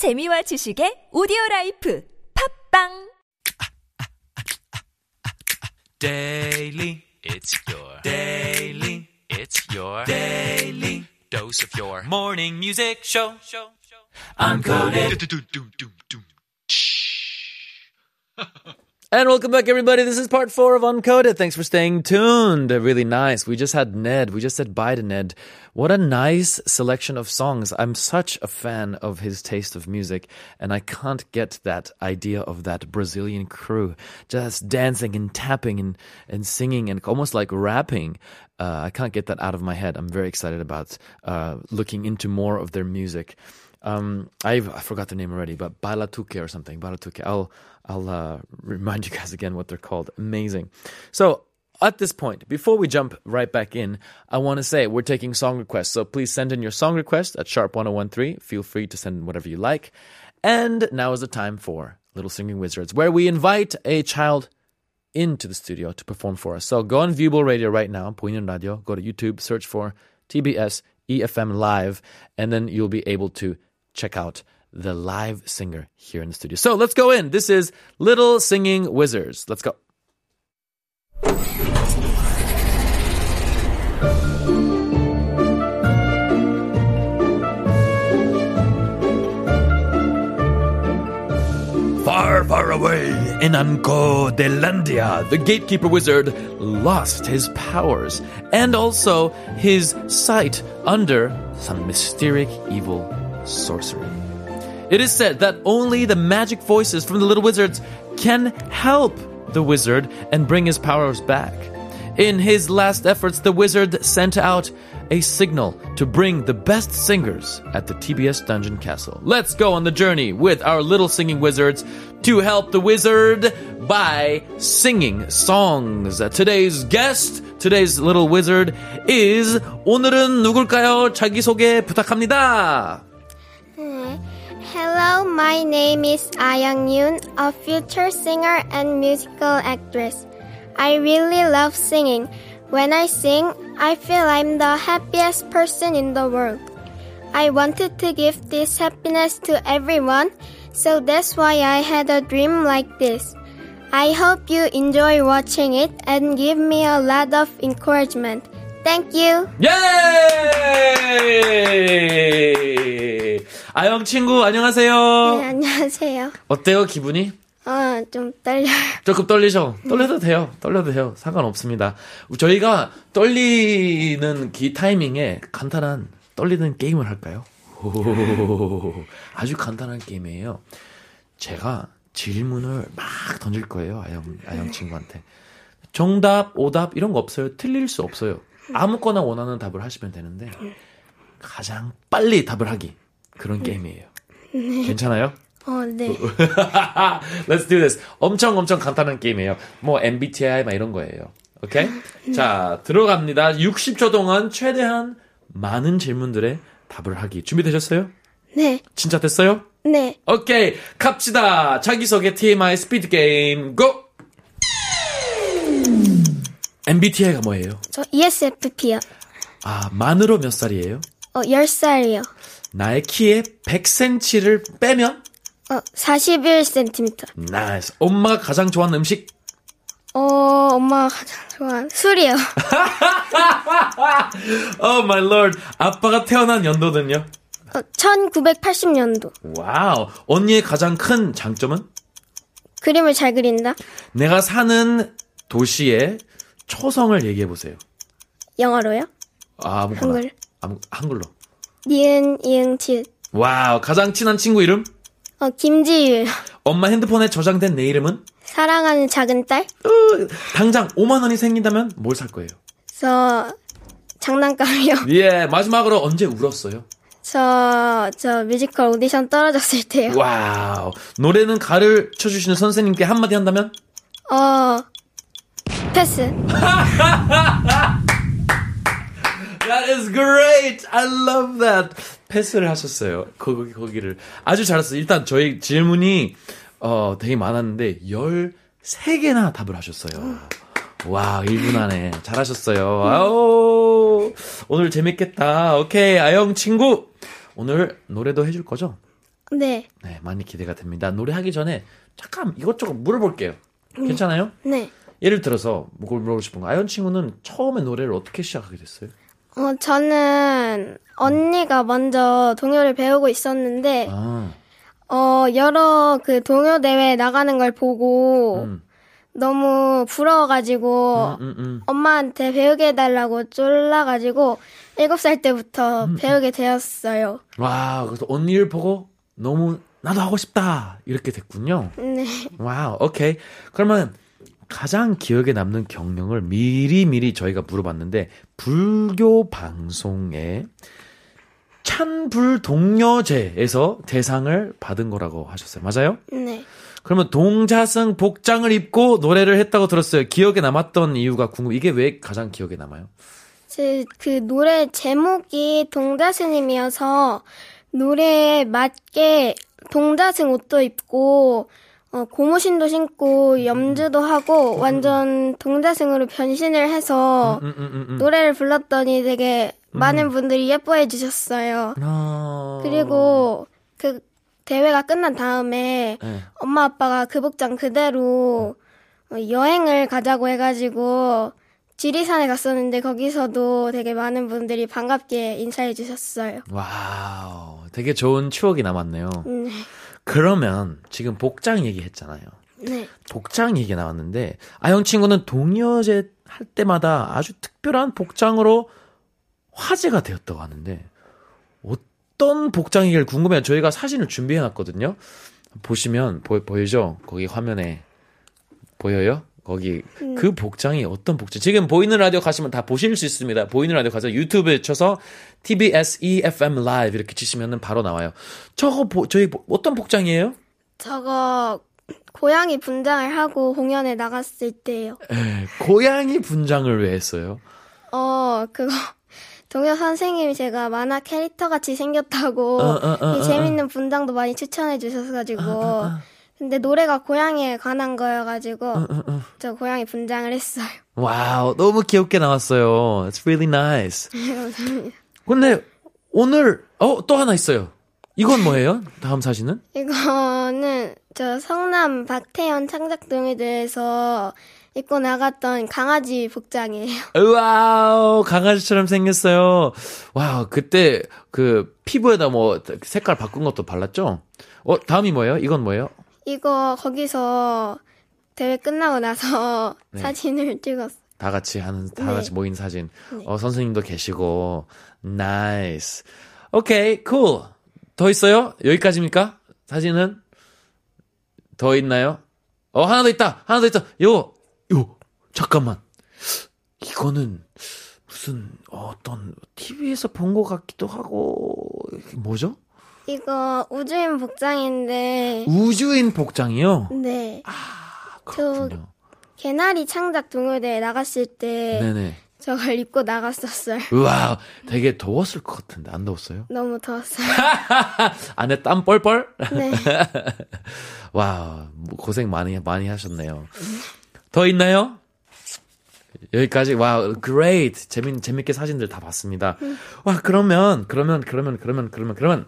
재미와 지식의 오디오 라이프 팝빵 Daily, it's your daily, it's your daily dose of your morning music show. Uncoded. And welcome back, everybody. This is part four of Uncoded. Thanks for staying tuned. Really nice. We just had Ned. We just said bye to Ned. What a nice selection of songs. I'm such a fan of his taste of music, and I can't get that idea of that Brazilian crew just dancing and tapping and, and singing and almost like rapping. Uh, I can't get that out of my head. I'm very excited about uh, looking into more of their music um, I've, I forgot the name already, but Balatuke or something. Balatuke. I'll I'll uh, remind you guys again what they're called. Amazing. So at this point, before we jump right back in, I want to say we're taking song requests. So please send in your song request at sharp1013. Feel free to send in whatever you like. And now is the time for Little Singing Wizards, where we invite a child into the studio to perform for us. So go on Viewable Radio right now, Poinyon Radio. Go to YouTube, search for TBS EFM Live, and then you'll be able to check out the live singer here in the studio. So let's go in. This is Little Singing Wizards. Let's go. Far, far away in Ancodelandia, the gatekeeper wizard lost his powers and also his sight under some mysterious evil sorcery. It is said that only the magic voices from the little wizards can help the wizard and bring his powers back. In his last efforts, the wizard sent out a signal to bring the best singers at the TBS Dungeon Castle. Let's go on the journey with our little singing wizards to help the wizard by singing songs. Today's guest, today's little wizard is 오늘은 누굴까요? 자기소개 부탁합니다. Hello, my name is Ayang Yoon, a future singer and musical actress. I really love singing. When I sing, I feel I'm the happiest person in the world. I wanted to give this happiness to everyone, so that's why I had a dream like this. I hope you enjoy watching it and give me a lot of encouragement. Thank you. 예! 아영 친구 안녕하세요. 네, 안녕하세요. 어때요 기분이? 어, 좀 떨려요. 조금 떨리죠? 떨려도 돼요. 떨려도 돼요. 상관없습니다. 저희가 떨리는 기 타이밍에 간단한 떨리는 게임을 할까요? 오, 아주 간단한 게임이에요. 제가 질문을 막 던질 거예요. 아영, 아영 친구한테. 정답, 오답 이런 거 없어요. 틀릴 수 없어요. 아무거나 원하는 답을 하시면 되는데 가장 빨리 답을 하기 그런 게임이에요. 괜찮아요? 어, 네. Let's do this. 엄청 엄청 간단한 게임이에요. 뭐 MBTI 막 이런 거예요. 오케이? 자, 들어갑니다. 60초 동안 최대한 많은 질문들의 답을 하기. 준비되셨어요? 네. 진짜 됐어요? 네. 오케이. 갑시다. 자기소개 TMI 스피드 게임 고! MBTI가 뭐예요? 저 ESFP요. 아, 만으로 몇 살이에요? 어, 10살이요. 나의 키에 100cm를 빼면? 어, 41cm. Nice. 엄마가 가장 좋아하는 음식? 어, 엄마가 가장 좋아하는 술이요. Oh my lord. 아빠가 태어난 연도는요? 어, 1980년도. Wow. 언니의 가장 큰 장점은? 그림을 잘 그린다. 내가 사는 도시의 초성을 얘기해 보세요. 영어로요. 아, 아무거나. 한글. 아무, 한글로. 니은, 이응, 치읓. Wow. 가장 친한 친구 이름? 어, 김지유. 엄마 핸드폰에 저장된 내 이름은? 사랑하는 작은 딸. 으, 당장 5만 원이 생긴다면 뭘 살 거예요? 저, 장난감이요. 예, 마지막으로 언제 울었어요? 저, 저 뮤지컬 오디션 떨어졌을 때요. Wow. 노래를 가르쳐주시는 선생님께 한마디 한다면? 어, 패스. That is great. I love that. 패스를 하셨어요. 거기 거기를 아주 잘했어요. 일단 저희 질문이 어 되게 많았는데 13개나 답을 하셨어요. 와, 1분 안에 잘하셨어요. 아우. 오늘 재밌겠다. 오케이. 아영 친구. 오늘 노래도 해줄 거죠? 네. 네, 많이 기대가 됩니다. 노래하기 전에 잠깐 이것저것 물어볼게요. 괜찮아요? 네. 예를 들어서 뭐 물어보고 싶은 거. 아연 친구는 처음에 노래를 어떻게 시작하게 됐어요? 어, 저는 언니가 먼저 동요를 배우고 있었는데, 아, 어, 여러 그 동요 대회 나가는 걸 보고 음, 너무 부러워가지고 음, 음. 엄마한테 배우게 해달라고 쫄라가지고 일곱 살 때부터 음, 배우게 되었어요. 와, 그래서 언니를 보고 너무 나도 하고 싶다 이렇게 됐군요. 네. wow, 오케이. 그러면 가장 기억에 남는 경력을 미리 미리 저희가 물어봤는데 불교 방송에 찬불 동요제에서 대상을 받은 거라고 하셨어요. 맞아요? 네. 그러면 동자승 복장을 입고 노래를 했다고 들었어요. 기억에 남았던 이유가 궁금. 이게 왜 가장 기억에 남아요? 제 그 노래 제목이 동자스님이어서 노래에 맞게 동자승 옷도 입고 어, 고무신도 신고 염주도 하고 완전 동자승으로 변신을 해서 음, 음, 음, 음. 노래를 불렀더니 되게 많은 분들이 예뻐해 주셨어요. 아... 그리고 그 대회가 끝난 다음에 네. 엄마 아빠가 그 복장 그대로 어, 여행을 가자고 해가지고 지리산에 갔었는데 거기서도 되게 많은 분들이 반갑게 인사해 주셨어요. 와우, 되게 좋은 추억이 남았네요. 네. 그러면 지금 복장 얘기했잖아요. 네. 복장 얘기 나왔는데 아영 친구는 동요제 할 때마다 아주 특별한 복장으로 화제가 되었다고 하는데 어떤 복장이길 궁금해요. 저희가 사진을 준비해 놨거든요. 보시면 보, 보이죠? 거기 화면에 보여요? 거기 그 복장이 어떤 복장? 지금 보이는 라디오 가시면 다 보실 수 있습니다. 보이는 라디오 가서 유튜브에 쳐서 TBS EFM Live 이렇게 치시면은 바로 나와요. 저거 보, 저희 보- 어떤 복장이에요? 저거 고양이 분장을 하고 공연에 나갔을 때요. 에, 고양이 분장을 왜 했어요? 어, 그거 동요 선생님이 제가 만화 캐릭터 같이 생겼다고 어, 어, 어, 이 어, 재밌는 분장도 많이 추천해 주셔가지고 근데 노래가 고양이에 관한 거여가지고 어, 저 고양이 분장을 했어요. wow, 너무 귀엽게 나왔어요. It's really nice. 근데 오늘 어 또 하나 있어요. 이건 뭐예요? 다음 사진은? 이거는 저 성남 박태현 창작동요대회에서 입고 나갔던 강아지 복장이에요. wow, 강아지처럼 생겼어요. wow, 그때 그 피부에다 뭐 색깔 바꾼 것도 발랐죠? 어, 다음이 뭐예요? 이건 뭐예요? 이거 거기서 대회 끝나고 나서 네. 사진을 찍었어요. 다 같이 하는 다 네. 같이 모인 사진. 네. 어 선생님도 계시고 nice. 오케이, cool. 더 있어요? 여기까지입니까? 사진은 더 있나요? 어 하나 더 있다. 하나 더 있다. 요, 요. 잠깐만. 이거는 무슨 어떤 TV에서 본 것 같기도 하고 뭐죠? 이거 우주인 복장인데 우주인 복장이요. 네 그렇군요. 개나리 창작 동요대회 나갔을 때 네네. 저걸 입고 나갔었어요. 우와, 되게 더웠을 것 같은데 안 더웠어요? 너무 더웠어요. 안에 땀 뻘뻘? 네. 와, 뭐 고생 많이 많이 하셨네요. 더 있나요? 여기까지 와, great. 재밌 재밌게 사진들 다 봤습니다. 와, 그러면 그러면 그러면 그러면 그러면 그러면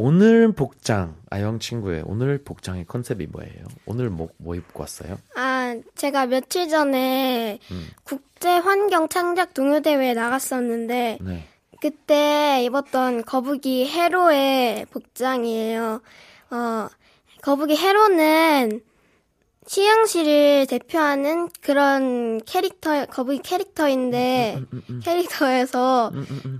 오늘 복장 아영 친구의 오늘 복장의 컨셉이 뭐예요? 오늘 뭐 뭐 입고 왔어요? 아 제가 며칠 전에 음. 국제 환경 창작 동요 대회에 나갔었는데 네. 그때 입었던 거북이 해로의 복장이에요. 어, 거북이 해로는 시흥시를 대표하는 그런 캐릭터, 거북이 캐릭터인데, 캐릭터에서,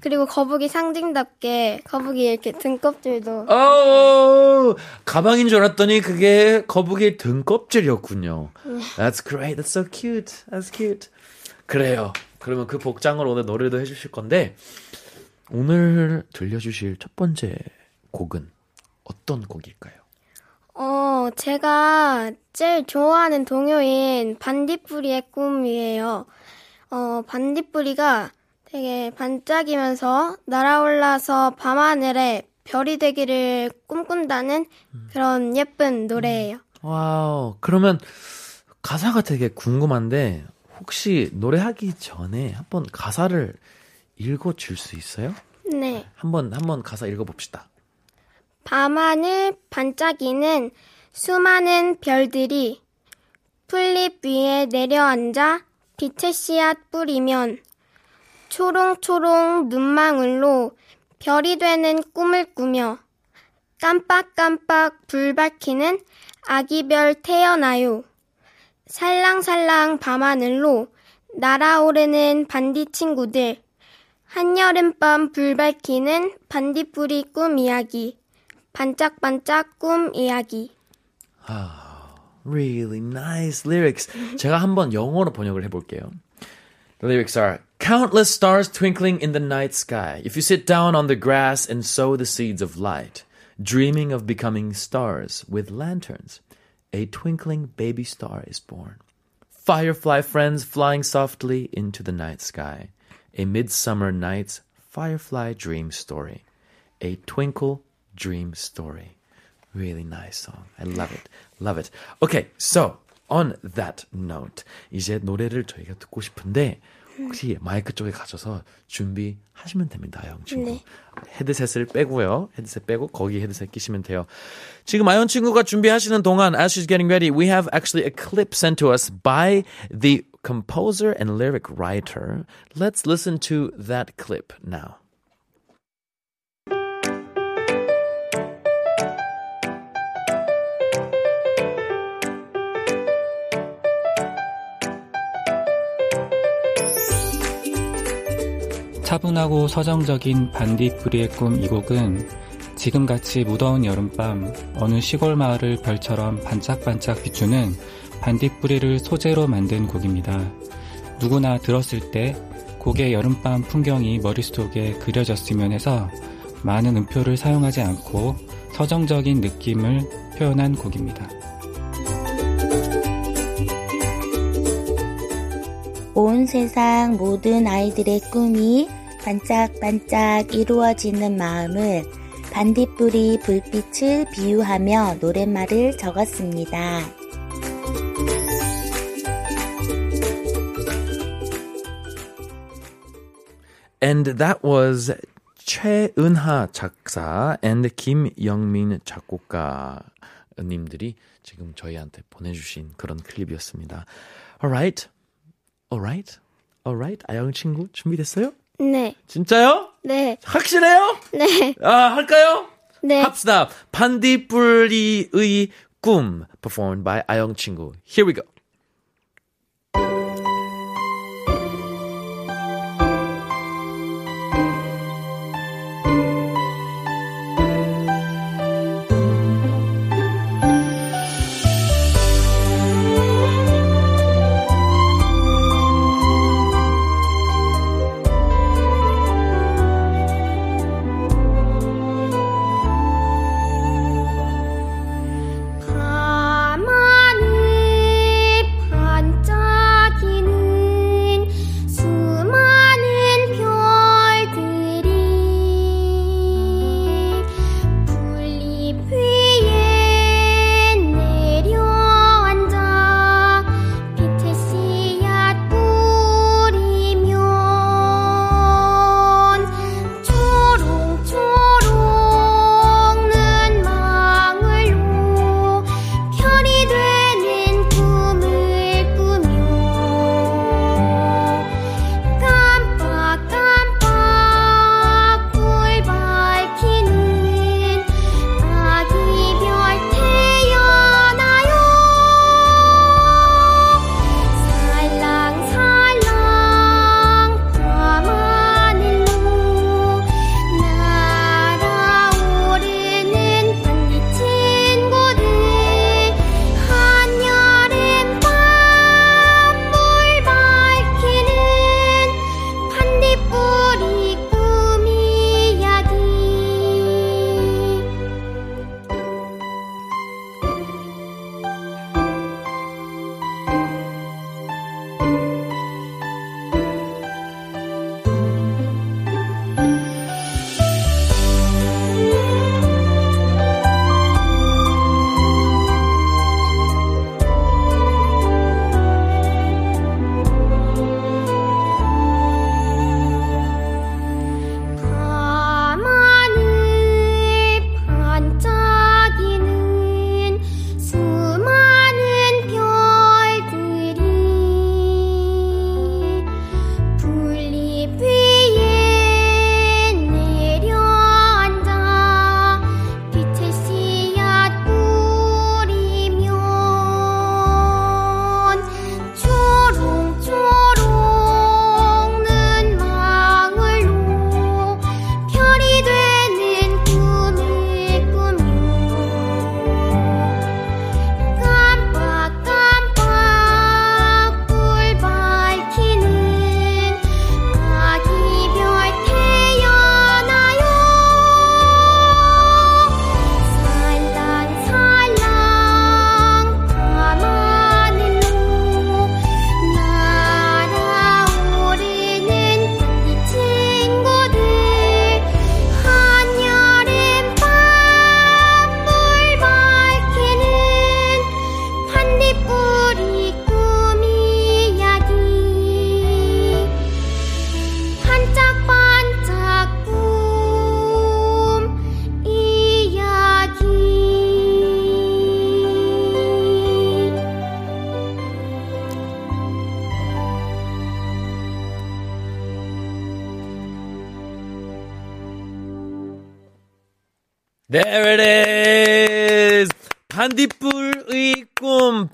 그리고 거북이 상징답게, 거북이 이렇게 등껍질도, 어, 가방인 줄 알았더니 그게 거북이 등껍질이었군요. That's great. That's so cute. That's cute. 그래요. 그러면 그 복장으로 오늘 노래도 해주실 건데 오늘 들려주실 첫 번째 곡은 어떤 곡일까요? 어, 제가 제일 좋아하는 동요인 반딧불이의 꿈이에요. 어, 반딧불이가 되게 반짝이면서 날아올라서 밤하늘에 별이 되기를 꿈꾼다는 그런 예쁜 노래예요. wow. 그러면 가사가 되게 궁금한데 혹시 노래하기 전에 한번 가사를 읽어 줄 수 있어요? 네. 한번 한번 가사 읽어 봅시다. 밤하늘 반짝이는 수많은 별들이 풀잎 위에 내려앉아 빛의 씨앗 뿌리면 초롱초롱 눈망울로 별이 되는 꿈을 꾸며 깜빡깜빡 불 밝히는 아기별 태어나요. 살랑살랑 밤하늘로 날아오르는 반디 친구들. 한여름밤 불 밝히는 반딧불이 꿈 이야기. 반짝반짝 꿈 이야기. Really nice lyrics. 제가 한번 영어로 번역을 해볼게요. The lyrics are Countless stars twinkling in the night sky. If you sit down on the grass and sow the seeds of light, dreaming of becoming stars with lanterns, a twinkling baby star is born. Firefly friends flying softly into the night sky. A midsummer night's firefly dream story. A twinkle dream story. Really nice song. I love it. Love it. Okay, so on that note, 이제 노래를 저희가 듣고 싶은데 혹시 마이크 쪽에 가셔서 준비하시면 됩니다, 영 친구. 네. 헤드셋을 빼고요. 헤드셋 빼고 거기 헤드셋 끼시면 돼요. 지금 아연 친구가 준비하시는 동안 as she's getting ready, we have actually a clip sent to us by the composer and lyric writer. Let's listen to that clip now. 차분하고 서정적인 반딧불이의 꿈 이 곡은 지금같이 무더운 여름밤 어느 시골 마을을 별처럼 반짝반짝 비추는 반딧불이를 소재로 만든 곡입니다. 누구나 들었을 때 곡의 여름밤 풍경이 머릿속에 그려졌으면 해서 많은 음표를 사용하지 않고 서정적인 느낌을 표현한 곡입니다. 온 세상 모든 아이들의 꿈이 반짝반짝 이루어지는 마음을 반딧불이 불빛을 비유하며 노랫말을 적었습니다. And that was 최은하 작사 and 김영민 작곡가 님들이 지금 저희한테 보내주신 그런 클립이었습니다. Alright, alright, alright. 아영 친구 준비됐어요? 네, 진짜요? 네, 확실해요? 네, 아 할까요? 네. 합시다. 반딧불이의 꿈 performed by 아영 친구. Here we go.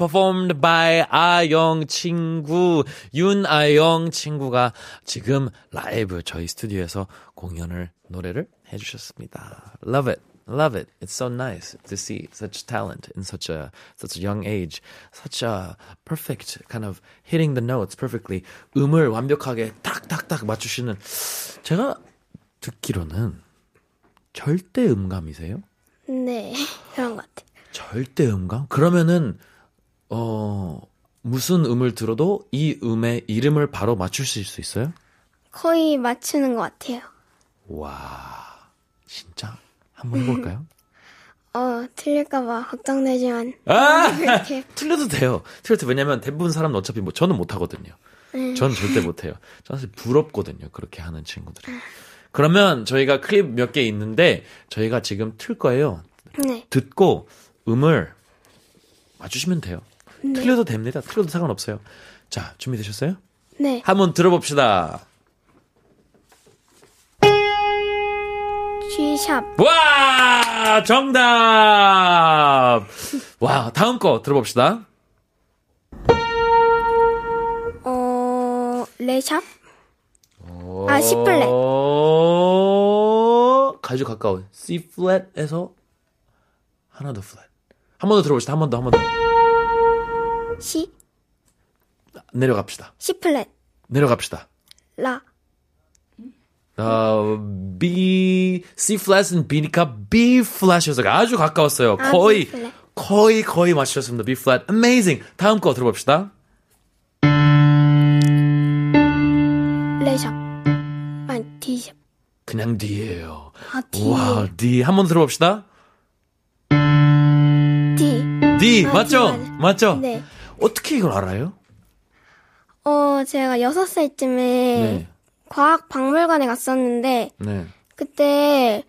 Performed by 아영 친구 윤아영 친구가 지금 라이브 저희 스튜디오에서 공연을 노래를 해주셨습니다. Love it, love it. It's so nice to see such talent in such a such a young age, such a perfect kind of hitting the notes perfectly. 음을 완벽하게 딱딱딱 맞추시는 제가 듣기로는 절대 음감이세요? 네, 그런 것 같아요. 절대 음감? 그러면은 어 무슨 음을 들어도 이 음의 이름을 바로 맞추실 수 있어요? 거의 맞추는 것 같아요. 와 진짜 한번 해볼까요? 어, 틀릴까봐 걱정되지만. 아! 이렇게. 틀려도 돼요. 틀려도 왜냐면 대부분 사람은 어차피 뭐 저는 못 하거든요. 저는 절대 못 해요. 저는 사실 부럽거든요. 그렇게 하는 친구들이. 그러면 저희가 클립 몇 개 있는데 저희가 지금 틀 거예요. 네. 듣고 음을 맞추시면 돼요. 틀려도 됩니다. 틀려도 상관없어요. 자, 준비되셨어요? 네. 한번 들어봅시다. G샵. 와! 정답! 와, 다음 거 들어봅시다. 어, 레 sharp? 아, C 플랫. 어, 아주 가까워. C 플랫에서 하나 더 플랫. 한 번 더 들어봅시다. 한 번 더, 한 번 더. C, 내려갑시다. C 플랫. 내려갑시다. 라. 어, B, C 플랫은 B니까 B 플랫이어서 아주 가까웠어요. 아, 거의, B. 거의, 거의 맞추셨습니다. B 플랫. Amazing. 다음 거 들어봅시다. 레샵. 아니, D샵. 그냥 D예요. 아, D. 와, D. 한 번 들어봅시다. D. D. 아, 맞죠? D. 맞죠? 네. 어떻게 이걸 알아요? 어, 제가 여섯 살쯤에 네. 과학 박물관에 갔었는데, 네. 그때,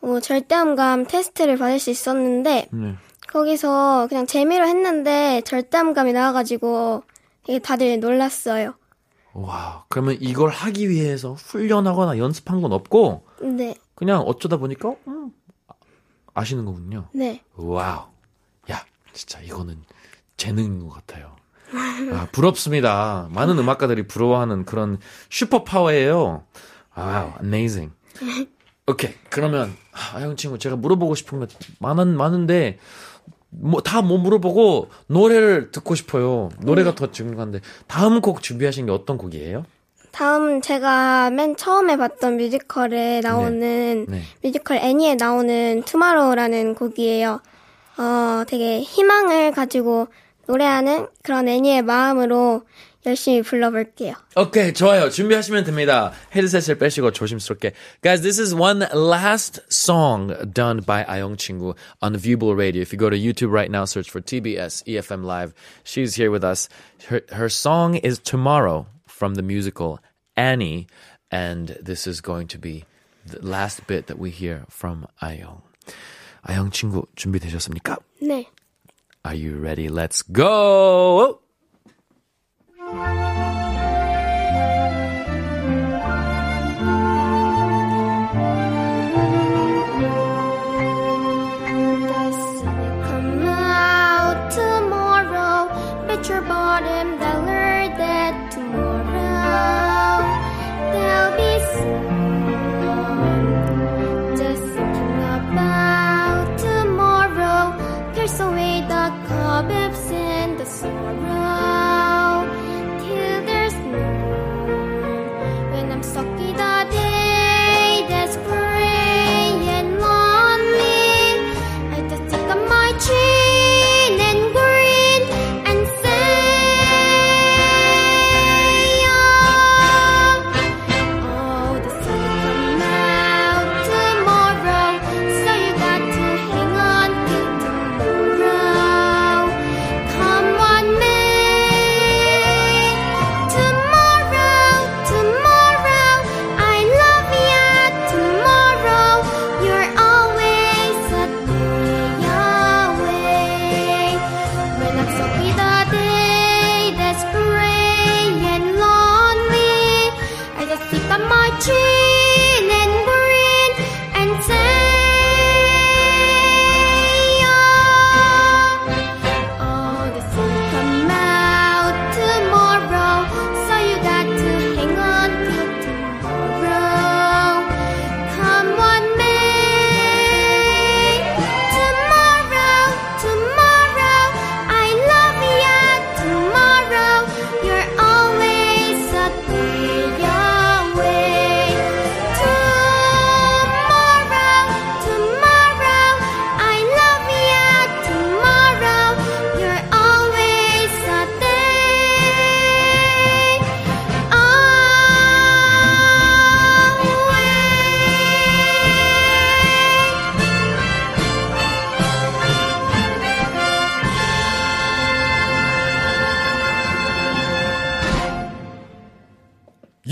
어, 절대음감 테스트를 받을 수 있었는데, 네. 거기서 그냥 재미로 했는데, 절대음감이 나와가지고, 되게 다들 놀랐어요. 와, 그러면 이걸 하기 위해서 훈련하거나 연습한 건 없고, 네, 그냥 어쩌다 보니까, 음, 아시는 거군요. 네. wow. 야, 진짜 이거는 재능인 것 같아요. 아, 부럽습니다. 많은 음악가들이 부러워하는 그런 슈퍼 파워예요. wow, amazing. 오케이. 그러면, 아, 아영 친구, 제가 물어보고 싶은 거 많은, 많은데, 뭐, 다 못 물어보고, 노래를 듣고 싶어요. 노래가 더 중요한데, 다음 곡 준비하신 게 어떤 곡이에요? 다음 제가 맨 처음에 봤던 뮤지컬에 나오는 네. 뮤지컬 애니에 나오는 Tomorrow라는 곡이에요. 어, 되게 희망을 가지고 노래하는 그런 애니의 마음으로 열심히 불러볼게요. 오케이, 좋아요. 준비하시면 됩니다. 헤드셋을 빼시고 조심스럽게. Guys, this is one last song done by 아영 친구 on Viewable Radio. If you go to YouTube right now, search for TBS EFM Live. She's here with us. Her, her song is Tomorrow from the musical Annie. And this is going to be the last bit that we hear from 아영. 아영 친구 준비되셨습니까? 네. Are you ready? Let's go!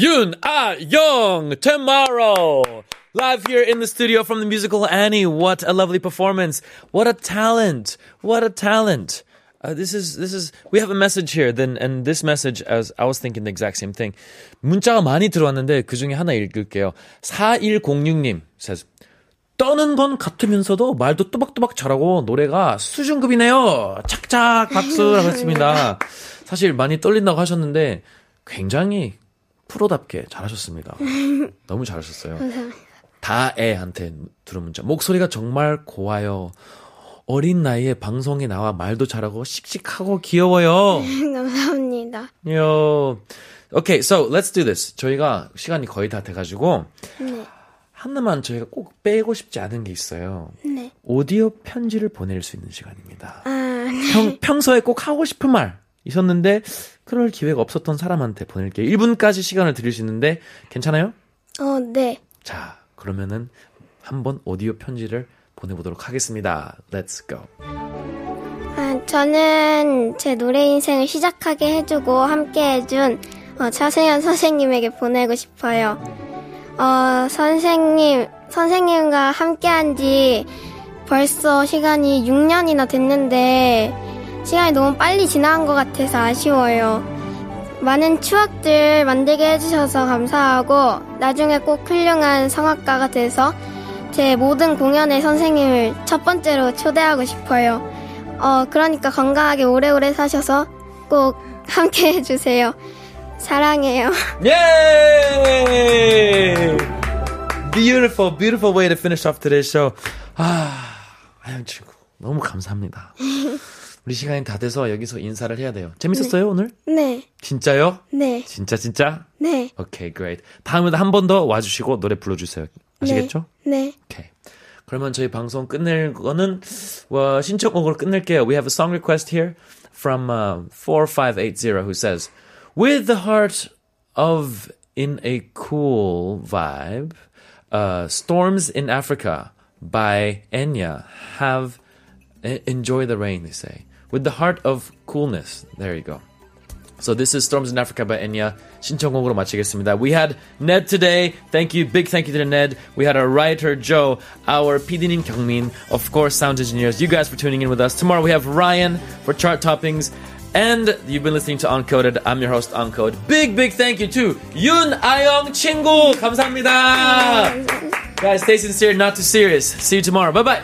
Yoon Ah Young tomorrow. Live here in the studio from the musical Annie. What a lovely performance. What a talent. What a talent. Uh, this is this is we have a message here then and this message as I was thinking the exact same thing. 문자가 많이 들어왔는데 그 중에 하나 읽을게요. 4106님 says 떠는 건 같으면서도 말도 또박또박 잘하고 노래가 수준급이네요. 착착 박수라고 했습니다. 사실 많이 떨린다고 하셨는데 굉장히 프로답게 잘하셨습니다. 너무 잘하셨어요. 다 애한테 들은 문자. 목소리가 정말 고와요. 어린 나이에 방송에 나와 말도 잘하고 씩씩하고 귀여워요. 감사합니다. 요. Okay, so let's do this. 저희가 시간이 거의 다 돼가지고 네. 하나만 저희가 꼭 빼고 싶지 않은 게 있어요. 네. 오디오 편지를 보낼 수 있는 시간입니다. 아, 평, 평소에 꼭 하고 싶은 말 있었는데 그럴 기회가 없었던 사람한테 보낼게요. 1분까지 시간을 드릴 수 있는데 괜찮아요? 어, 네. 자, 그러면은 한번 오디오 편지를 보내보도록 하겠습니다. Let's go. 아, 저는 제 노래 인생을 시작하게 해주고 함께 해준 어, 차승현 선생님에게 보내고 싶어요. 어, 선생님, 선생님과 함께 한 지 벌써 시간이 6년이나 됐는데 시간이 너무 빨리 지나간 것 같아서 아쉬워요. 많은 추억들 만들게 해주셔서 감사하고 나중에 꼭 훌륭한 성악가가 돼서 제 모든 공연에 선생님을 첫 번째로 초대하고 싶어요. 어, 그러니까 건강하게 오래오래 사셔서 꼭 함께 해주세요. 사랑해요. Yay! Beautiful, beautiful way to finish off today's show. 아, 아영 친구. 너무 감사합니다. 우리 시간이 다 돼서 여기서 인사를 해야 돼요. 재밌었어요, 오늘? 네, 진짜요? 네, 진짜, 진짜? 네. 오케이, great. 다음에도 한 번 더 와주시고 노래 불러주세요. 아시겠죠? 네. 오케이. 그러면 저희 방송 끝낼 거는 어, 신청곡으로 끝낼게요. We have a song request here from uh, 4580 who says, With the heart of in a cool vibe, uh, Storms in Africa by Enya have e- enjoy the rain, they say. With the heart of coolness. There you go. So this is Storms in Africa by Enya. 신청곡으로 마치겠습니다. We had Ned today. Thank you. Big thank you to Ned. We had our writer Joe, our PD님 경민, of course sound engineers. You guys for tuning in with us. Tomorrow we have Ryan for chart toppings. And you've been listening to Uncoded. I'm your host, Uncode. Big, big thank you to Yun Ayong 친구. 감사합니다. Guys, stay sincere, not too serious. See you tomorrow. Bye bye.